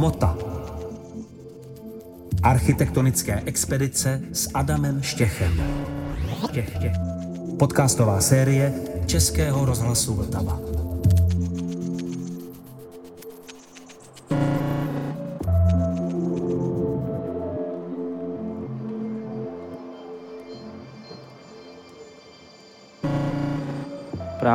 Hmota. Architektonické expedice s Adamem Štěchem. Štěch, štěch. Podcastová série Českého rozhlasu Vltava.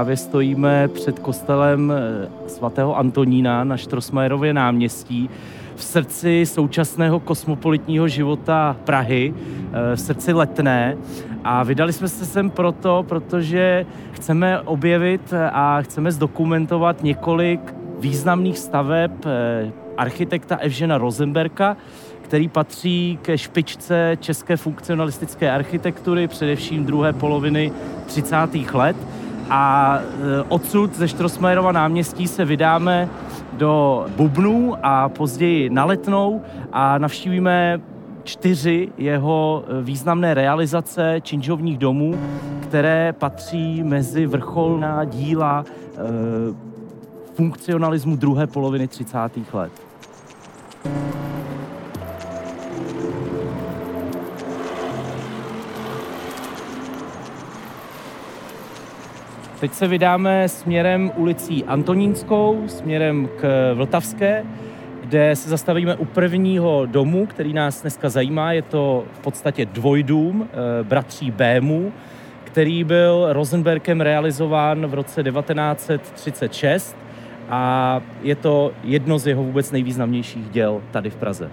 Právě stojíme před kostelem eh, svatého Antonína na Štrosmajerově náměstí v srdci současného kosmopolitního života Prahy, eh, v srdci Letné. A vydali jsme se sem proto, protože chceme objevit a chceme zdokumentovat několik významných staveb eh, architekta Evžena Rosenberka, který patří ke špičce české funkcionalistické architektury, především druhé poloviny 30. let. A e, odsud ze Štrosmajerova náměstí se vydáme do Bubnu a později na Letnou a navštívíme čtyři jeho e, významné realizace činžovních domů, které patří mezi vrcholná díla e, funkcionalismu druhé poloviny 30. let. Teď se vydáme směrem ulicí Antonínskou, směrem k Vltavské, kde se zastavíme u prvního domu, který nás dneska zajímá. Je to v podstatě dvojdům eh, bratří Bémů, který byl Rosenbergem realizován v roce 1936 a je to jedno z jeho vůbec nejvýznamnějších děl tady v Praze.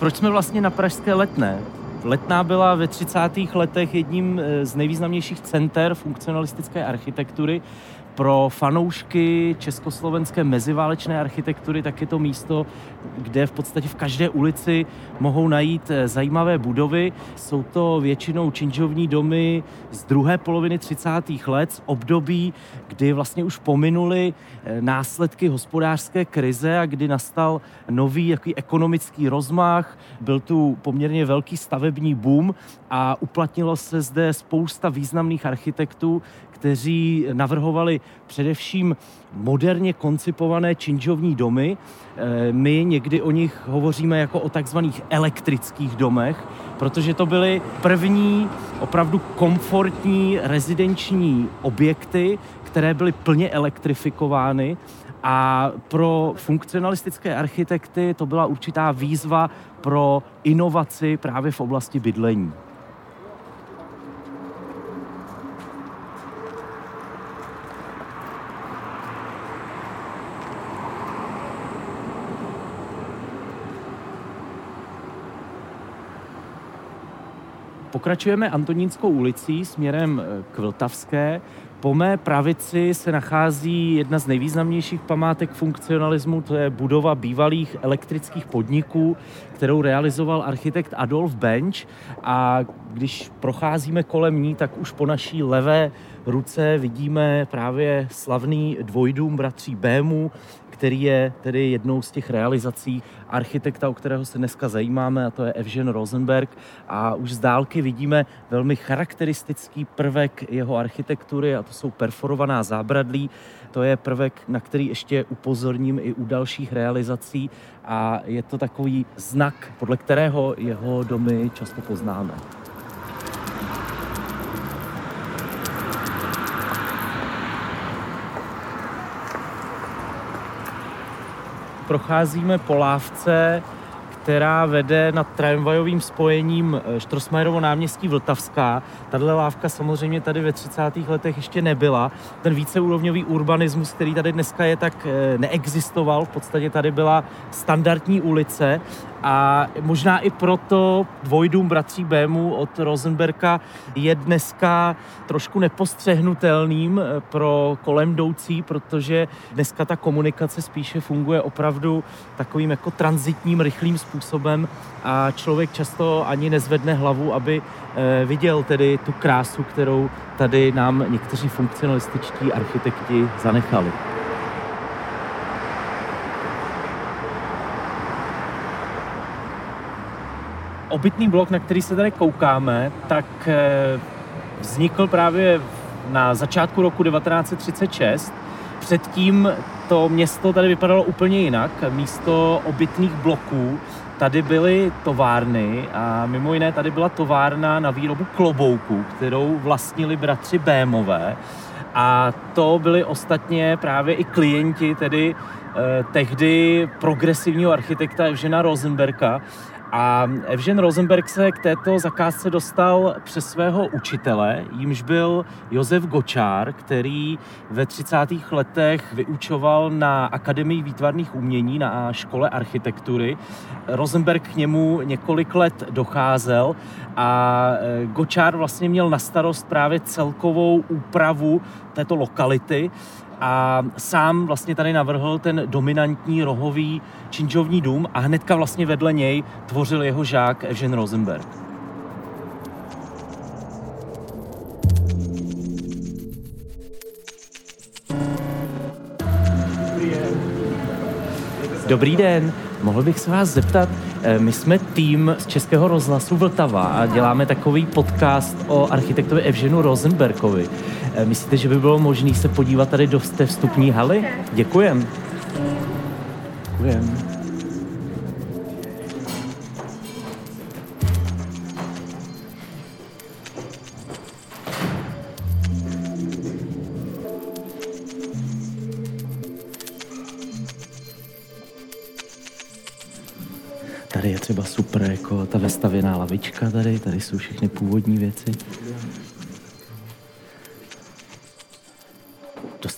Proč jsme vlastně na Pražské letné? Letná byla ve 30. letech jedním eh, z nejvýznamnějších center funkcionalistické architektury pro fanoušky československé meziválečné architektury tak je to místo, kde v podstatě v každé ulici mohou najít eh, zajímavé budovy. Jsou to většinou činžovní domy z druhé poloviny 30. let, z období, kdy vlastně už pominuli eh, následky hospodářské krize a kdy nastal nový jaký ekonomický rozmach, byl tu poměrně velký stavební boom a uplatnilo se zde spousta významných architektů, kteří navrhovali především moderně koncipované činžovní domy. Eh, my někdy o nich hovoříme jako o takzvaných elektrických domech, protože to byly první opravdu komfortní rezidenční objekty, které byly plně elektrifikovány a pro funkcionalistické architekty to byla určitá výzva pro inovaci právě v oblasti bydlení. Pokračujeme Antonínskou ulicí směrem eh, k Vltavské. Po mé pravici se nachází jedna z nejvýznamnějších památek funkcionalismu, to je budova bývalých elektrických podniků, kterou realizoval architekt Adolf Bench. A když procházíme kolem ní, tak už po naší levé ruce vidíme právě slavný dvojdům bratří Bému, který je tedy jednou z těch realizací architekta, o kterého se dneska zajímáme, a to je Evžen Rosenberg. A už z dálky vidíme velmi charakteristický prvek jeho architektury, a to jsou perforovaná zábradlí. To je prvek, na který ještě upozorním i u dalších realizací a je to takový znak, podle kterého jeho domy často poznáme. Procházíme po lávce, která vede nad tramvajovým spojením eh, Štrosmajerovo náměstí Vltavská. Tahle lávka samozřejmě tady ve 30. letech ještě nebyla. Ten víceúrovňový urbanismus, který tady dneska je, tak eh, neexistoval. V podstatě tady byla standardní ulice a možná i proto dvojdům bratří Bému od Rosenberka je dneska trošku nepostřehnutelným eh, pro kolem jdoucí, protože dneska ta komunikace spíše funguje opravdu takovým jako transitním, rychlým způsobem a člověk často ani nezvedne hlavu, aby eh, viděl tedy tu krásu, kterou tady nám někteří funkcionalističtí architekti zanechali. obytný blok, na který se tady koukáme, tak eh, vznikl právě na začátku roku 1936. Předtím to město tady vypadalo úplně jinak. Místo obytných bloků tady byly továrny a mimo jiné tady byla továrna na výrobu klobouků, kterou vlastnili bratři Bémové. A to byli ostatně právě i klienti tedy eh, tehdy progresivního architekta Evžena Rosenberga, a Evžen Rosenberg se k této zakázce dostal přes svého učitele, jímž byl Josef Gočár, který ve 30. letech vyučoval na Akademii výtvarných umění na škole architektury. Rosenberg k němu několik let docházel a e, Gočár vlastně měl na starost právě celkovou úpravu této lokality a sám vlastně tady navrhl ten dominantní rohový činžovní dům a hnedka vlastně vedle něj tvořil jeho žák Evžen Rosenberg. Dobrý den, mohl bych se vás zeptat, my jsme tým z Českého rozhlasu Vltava a děláme takový podcast o architektovi Evženu Rosenbergovi. Eh, myslíte, že by bylo možné se podívat tady do té vstupní haly? Děkujem. Děkujem. Třeba super, jako ta vestavěná lavička tady, tady jsou všechny původní věci.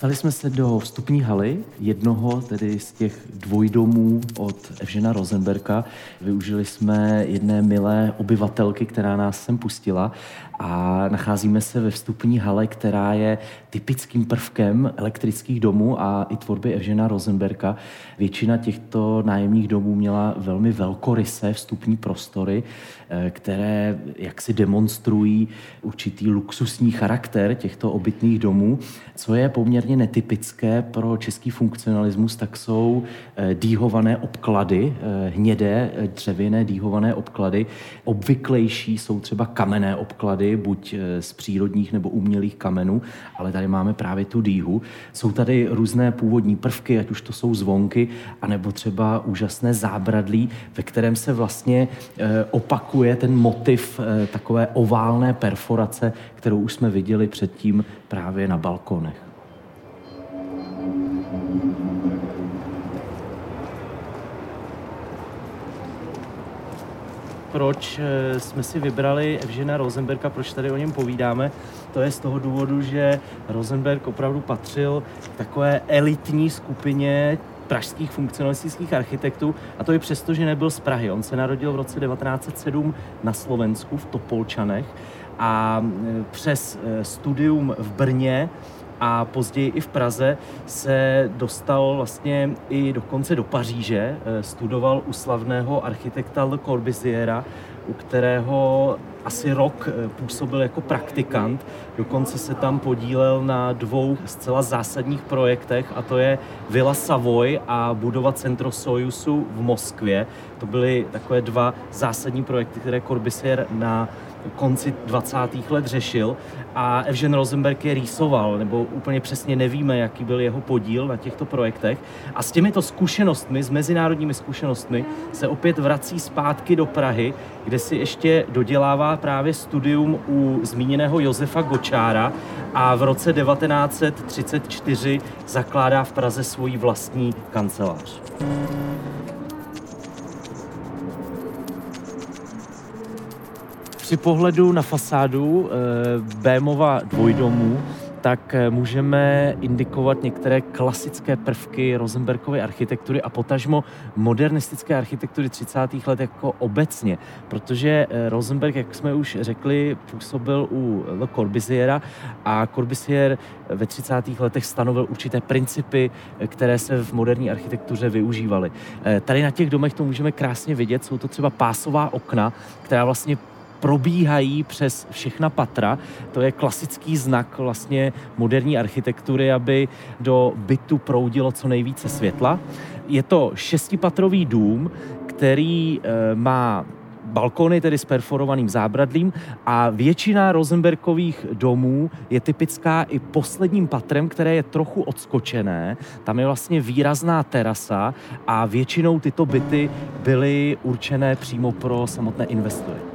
Dostali jsme se do vstupní haly, jednoho tedy z těch dvojdomů od Evžena Rosenberka. Využili jsme jedné milé obyvatelky, která nás sem pustila a nacházíme se ve vstupní hale, která je typickým prvkem elektrických domů a i tvorby Evžena Rosenberka. Většina těchto nájemních domů měla velmi velkorysé vstupní prostory, eh, které jaksi demonstrují určitý luxusní charakter těchto obytných domů. Co je poměrně netypické pro český funkcionalismus, tak jsou eh, dýhované obklady, eh, hnědé dřevěné dýhované obklady. Obvyklejší jsou třeba kamenné obklady, buď eh, z přírodních nebo umělých kamenů, ale tady máme právě tu dýhu. Jsou tady různé původní prvky, ať už to jsou zvonky, anebo třeba úžasné zábradlí, ve kterém se vlastně eh, opakuje ten motiv eh, takové oválné perforace, kterou už jsme viděli předtím právě na balkonech. Proč eh, jsme si vybrali Evžena Rosenberga, proč tady o něm povídáme. To je z toho důvodu, že Rosenberg opravdu patřil k takové elitní skupině pražských funkcionalistických architektů a to i přesto, že nebyl z Prahy. On se narodil v roce 1907 na Slovensku v Topolčanech a eh, přes eh, studium v Brně a později i v Praze se dostal vlastně i dokonce do Paříže, eh, studoval u slavného architekta Le Corbusiera, u kterého asi rok eh, působil jako praktikant, dokonce se tam podílel na dvou zcela zásadních projektech a to je Villa Savoy a budova Centro Sojusu v Moskvě. To byly takové dva zásadní projekty, které Corbusier na konci 20. let řešil a Evžen Rosenberg je rýsoval, nebo úplně přesně nevíme, jaký byl jeho podíl na těchto projektech. A s těmito zkušenostmi, s mezinárodními zkušenostmi, se opět vrací zpátky do Prahy, kde si ještě dodělává právě studium u zmíněného Josefa Gočára a v roce 1934 zakládá v Praze svoji vlastní kancelář. Při pohledu na fasádu eh, Bémova dvojdomů tak eh, můžeme indikovat některé klasické prvky Rosenbergovy architektury a potažmo modernistické architektury 30. let jako obecně, protože eh, Rosenberg, jak jsme už řekli, působil u Le Corbusiera a Corbusier ve 30. letech stanovil určité principy, které se v moderní architektuře využívaly. Tady na těch domech to můžeme krásně vidět, jsou to třeba pásová okna, která vlastně probíhají přes všechna patra. To je klasický znak vlastně moderní architektury, aby do bytu proudilo co nejvíce světla. Je to šestipatrový dům, který eh, má balkony, tedy s perforovaným zábradlím a většina Rosenbergových domů je typická i posledním patrem, které je trochu odskočené. Tam je vlastně výrazná terasa a většinou tyto byty byly určené přímo pro samotné investory.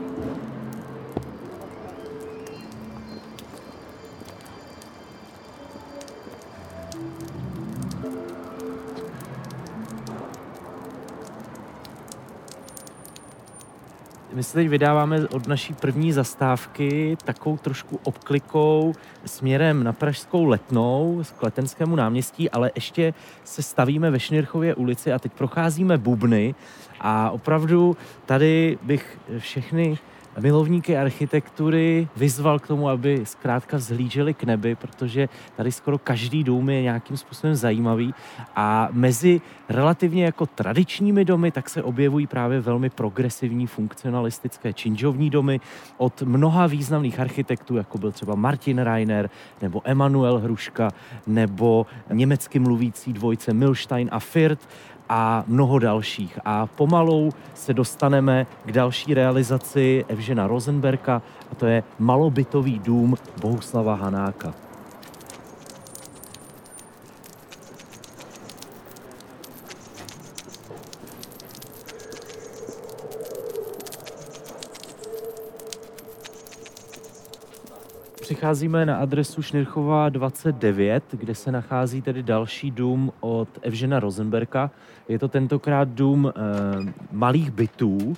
My se teď vydáváme od naší první zastávky takovou trošku obklikou směrem na Pražskou letnou k Letenskému náměstí, ale ještě se stavíme ve Šnirchově ulici a teď procházíme Bubny. A opravdu tady bych všechny milovníky architektury vyzval k tomu, aby zkrátka vzhlíželi k nebi, protože tady skoro každý dům je nějakým způsobem zajímavý. A mezi relativně jako tradičními domy tak se objevují právě velmi progresivní funkcionalistické činžovní domy od mnoha významných architektů, jako byl třeba Martin Reiner nebo Emanuel Hruška nebo německy mluvící dvojce Milstein a Firth a mnoho dalších. A pomalou se dostaneme k další realizaci Evžena Rosenberka a to je malobytový dům Bohuslava Hanáka. Přicházíme na adresu Šnirchova 29, kde se nachází tedy další dům od Evžena Rosenberka. Je to tentokrát dům e, malých bytů,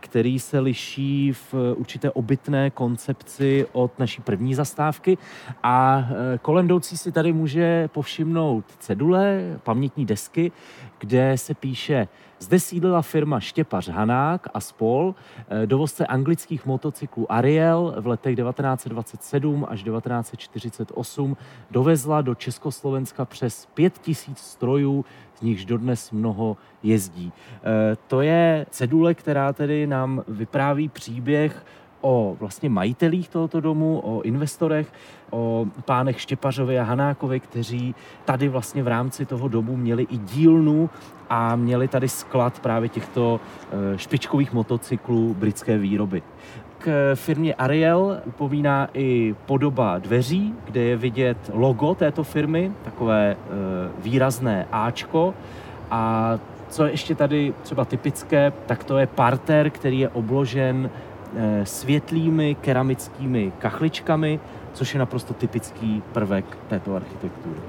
který se liší v určité obytné koncepci od naší první zastávky. A e, kolem jdoucí si tady může povšimnout cedule, pamětní desky, kde se píše zde sídlila firma Štěpař Hanák a spol, eh, dovozce anglických motocyklů Ariel v letech 1927 až 1948 dovezla do Československa přes 5000 strojů, nichž dodnes mnoho jezdí. Eh, to je cedule, která tedy nám vypráví příběh o vlastně majitelích tohoto domu, o investorech, o pánech Štěpařovi a Hanákovi, kteří tady vlastně v rámci toho domu měli i dílnu a měli tady sklad právě těchto eh, špičkových motocyklů britské výroby. K firmě Ariel upomíná i podoba dveří, kde je vidět logo této firmy, takové eh, výrazné Ačko. A co je ještě tady třeba typické, tak to je parter, který je obložen Eh, světlými keramickými kachličkami, což je naprosto typický prvek této architektury.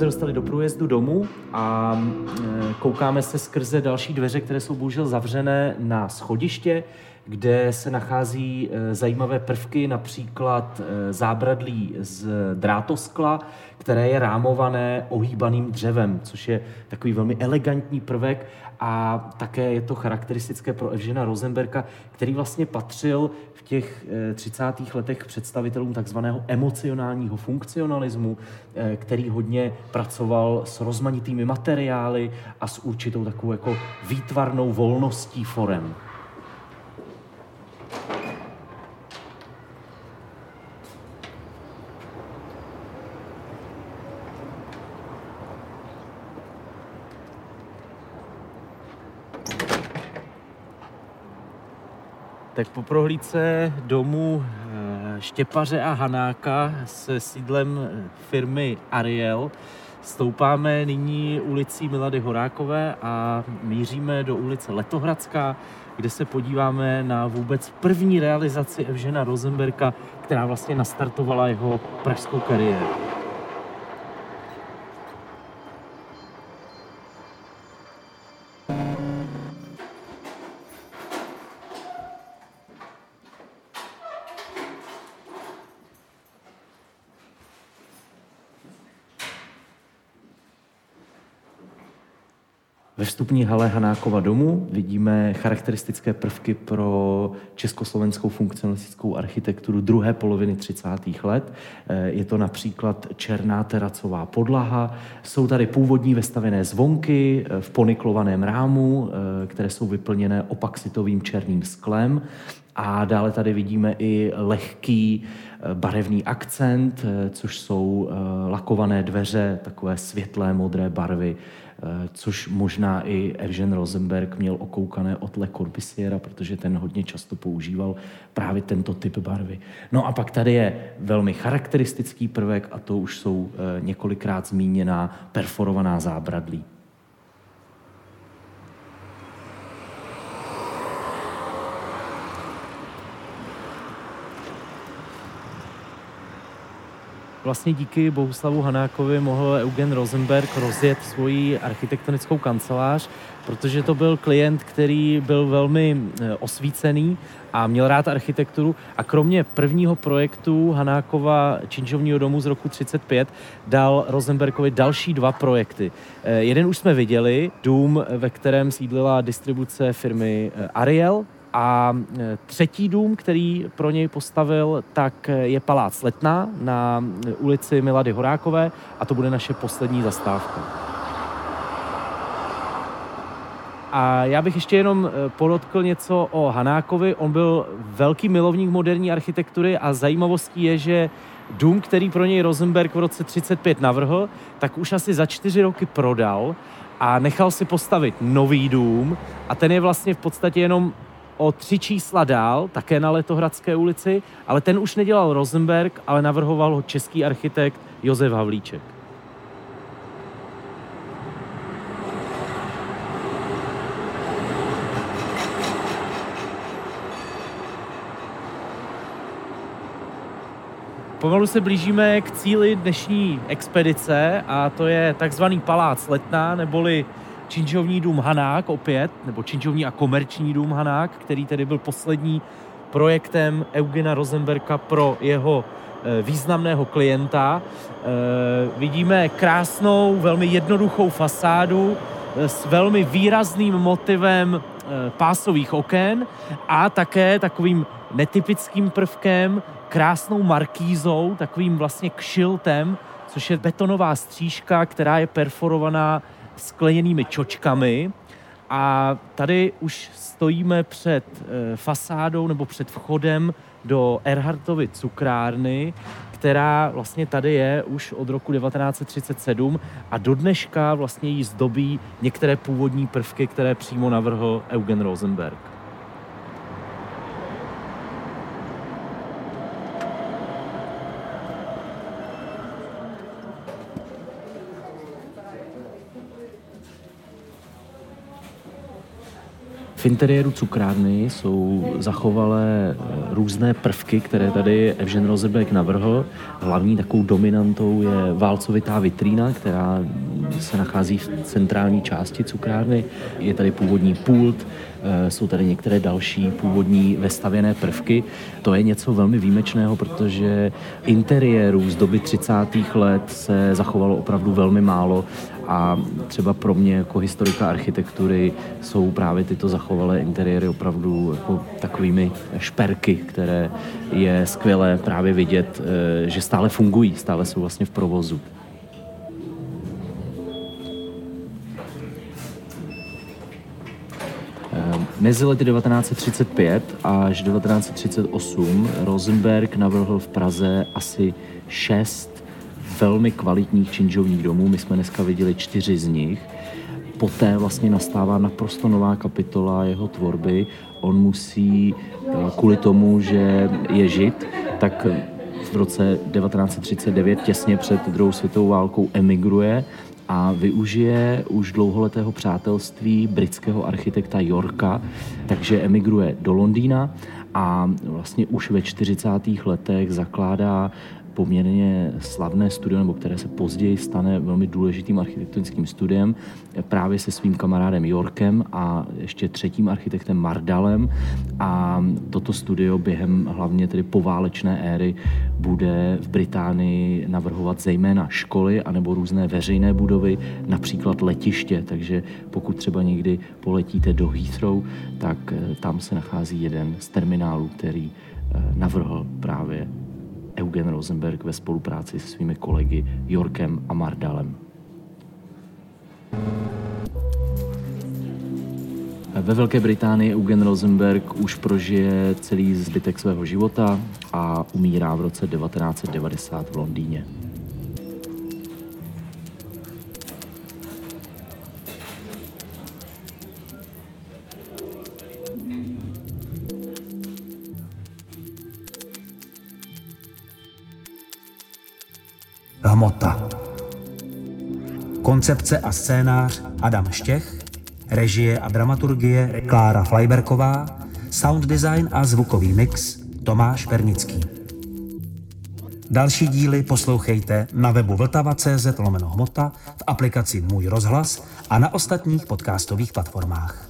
Se dostali do průjezdu domu a eh, koukáme se skrze další dveře, které jsou bohužel zavřené na schodiště, kde se nachází eh, zajímavé prvky, například eh, zábradlí z drátoskla, které je rámované ohýbaným dřevem, což je takový velmi elegantní prvek a také je to charakteristické pro Evžena Rosenberga, který vlastně patřil v těch 30. Eh, letech představitelům takzvaného emocionálního funkcionalismu, který hodně pracoval s rozmanitými materiály a s určitou takovou jako výtvarnou volností forem. Tak po prohlídce domu eh, Štěpaře a Hanáka se sídlem eh, firmy Ariel stoupáme nyní ulicí Milady Horákové a míříme do ulice Letohradská, kde se podíváme na vůbec první realizaci Evžena Rosenberka, která vlastně nastartovala jeho pražskou kariéru. Vstupní hale Hanákova domu vidíme charakteristické prvky pro československou funkcionalistickou architekturu druhé poloviny 30. let. Eh, je to například černá teracová podlaha, jsou tady původní vestavené zvonky eh, v poniklovaném rámu, eh, které jsou vyplněné opaxitovým černým sklem A dále tady vidíme i lehký eh, barevný akcent, což jsou lakované dveře, takové světlé modré barvy, což možná i Evgen Rosenberg měl okoukané od Le Corbusiera, protože ten hodně často používal právě tento typ barvy. No a pak tady je velmi charakteristický prvek a to už jsou několikrát zmíněná perforovaná zábradlí. Vlastně díky Bohuslavu Hanákovi mohl Eugen Rosenberg rozjet svoji architektonickou kancelář, protože to byl klient, který byl velmi eh, osvícený a měl rád architekturu a kromě prvního projektu Hanákova činžovního domu z roku 35 dal Rosenbergovi další dva projekty. Eh, jeden už jsme viděli, dům, ve kterém sídlila distribuce firmy eh, Ariel, a e, třetí dům, který pro něj postavil, tak e, je Palác Letná na e, ulici Milady Horákové a to bude naše poslední zastávka. A já bych ještě jenom podotkl něco o Hanákovi. On byl velký milovník moderní architektury a zajímavostí je, že dům, který pro něj Rosenberg v roce 35 navrhl, tak už asi za čtyři roky prodal a nechal si postavit nový dům a ten je vlastně v podstatě jenom o tři čísla dál, také na Letohradské ulici, ale ten už nedělal Rosenberg, ale navrhoval ho český architekt Josef Havlíček. Pomalu se blížíme k cíli dnešní expedice a to je takzvaný palác Letná, neboli činžovní dům Hanák opět, nebo činžovní a komerční dům Hanák, který tedy byl poslední projektem Eugena Rosenberga pro jeho eh, významného klienta. Eh, vidíme krásnou, velmi jednoduchou fasádu eh, s velmi výrazným motivem pásových oken a také takovým netypickým prvkem, krásnou markízou, takovým vlastně kšiltem, což je betonová střížka, která je perforovaná skleněnými čočkami a tady už stojíme před eh, fasádou nebo před vchodem do Erhardtovy cukrárny, která vlastně tady je už od roku 1937 a do dneška vlastně jí zdobí některé původní prvky, které přímo navrhl Eugen Rosenberg. Interiéru cukrárny jsou zachovalé eh, různé prvky, které tady Evžen Rosenberg navrhl. Hlavní takovou dominantou je válcovitá vitrína, která se nachází v centrální části cukrárny. Je tady původní pult, eh, jsou tady některé další původní vestavěné prvky. To je něco velmi výjimečného, protože interiérů z doby 30. let se zachovalo opravdu velmi málo a třeba pro mě jako historika architektury jsou právě tyto zachovalé interiéry opravdu jako takovými šperky, které je skvělé právě vidět, eh, že stále fungují, stále jsou vlastně v provozu. Eh, mezi lety 1935 až 1938 Rosenberg navrhl v Praze asi šest velmi kvalitních činžovních domů. My jsme dneska viděli čtyři z nich. Poté vlastně nastává naprosto nová kapitola jeho tvorby. On musí eh, kvůli tomu, že je žid, tak v roce 1939, těsně před druhou světovou válkou, emigruje a využije už dlouholetého přátelství britského architekta Yorka, takže emigruje do Londýna a vlastně už ve 40. letech zakládá poměrně slavné studio, nebo které se později stane velmi důležitým architektonickým studiem, právě se svým kamarádem Yorkem a ještě třetím architektem Mardalem. A toto studio během hlavně tedy poválečné éry bude v Británii navrhovat zejména školy anebo různé veřejné budovy, například letiště. Takže pokud třeba někdy poletíte do Heathrow, tak eh, tam se nachází jeden z terminálů, který eh, navrhl právě Eugen Rosenberg ve spolupráci se svými kolegy Jorkem a Ve Velké Británii Eugen Rosenberg už prožije celý zbytek svého života a umírá v roce 1990 v Londýně. Hmota. Koncepce a scénář Adam Štěch, režie a dramaturgie Klára Flajberková, sound design a zvukový mix Tomáš Pernický. Další díly poslouchejte na webu vltava.cz lomeno hmota, v aplikaci Můj rozhlas a na ostatních podcastových platformách.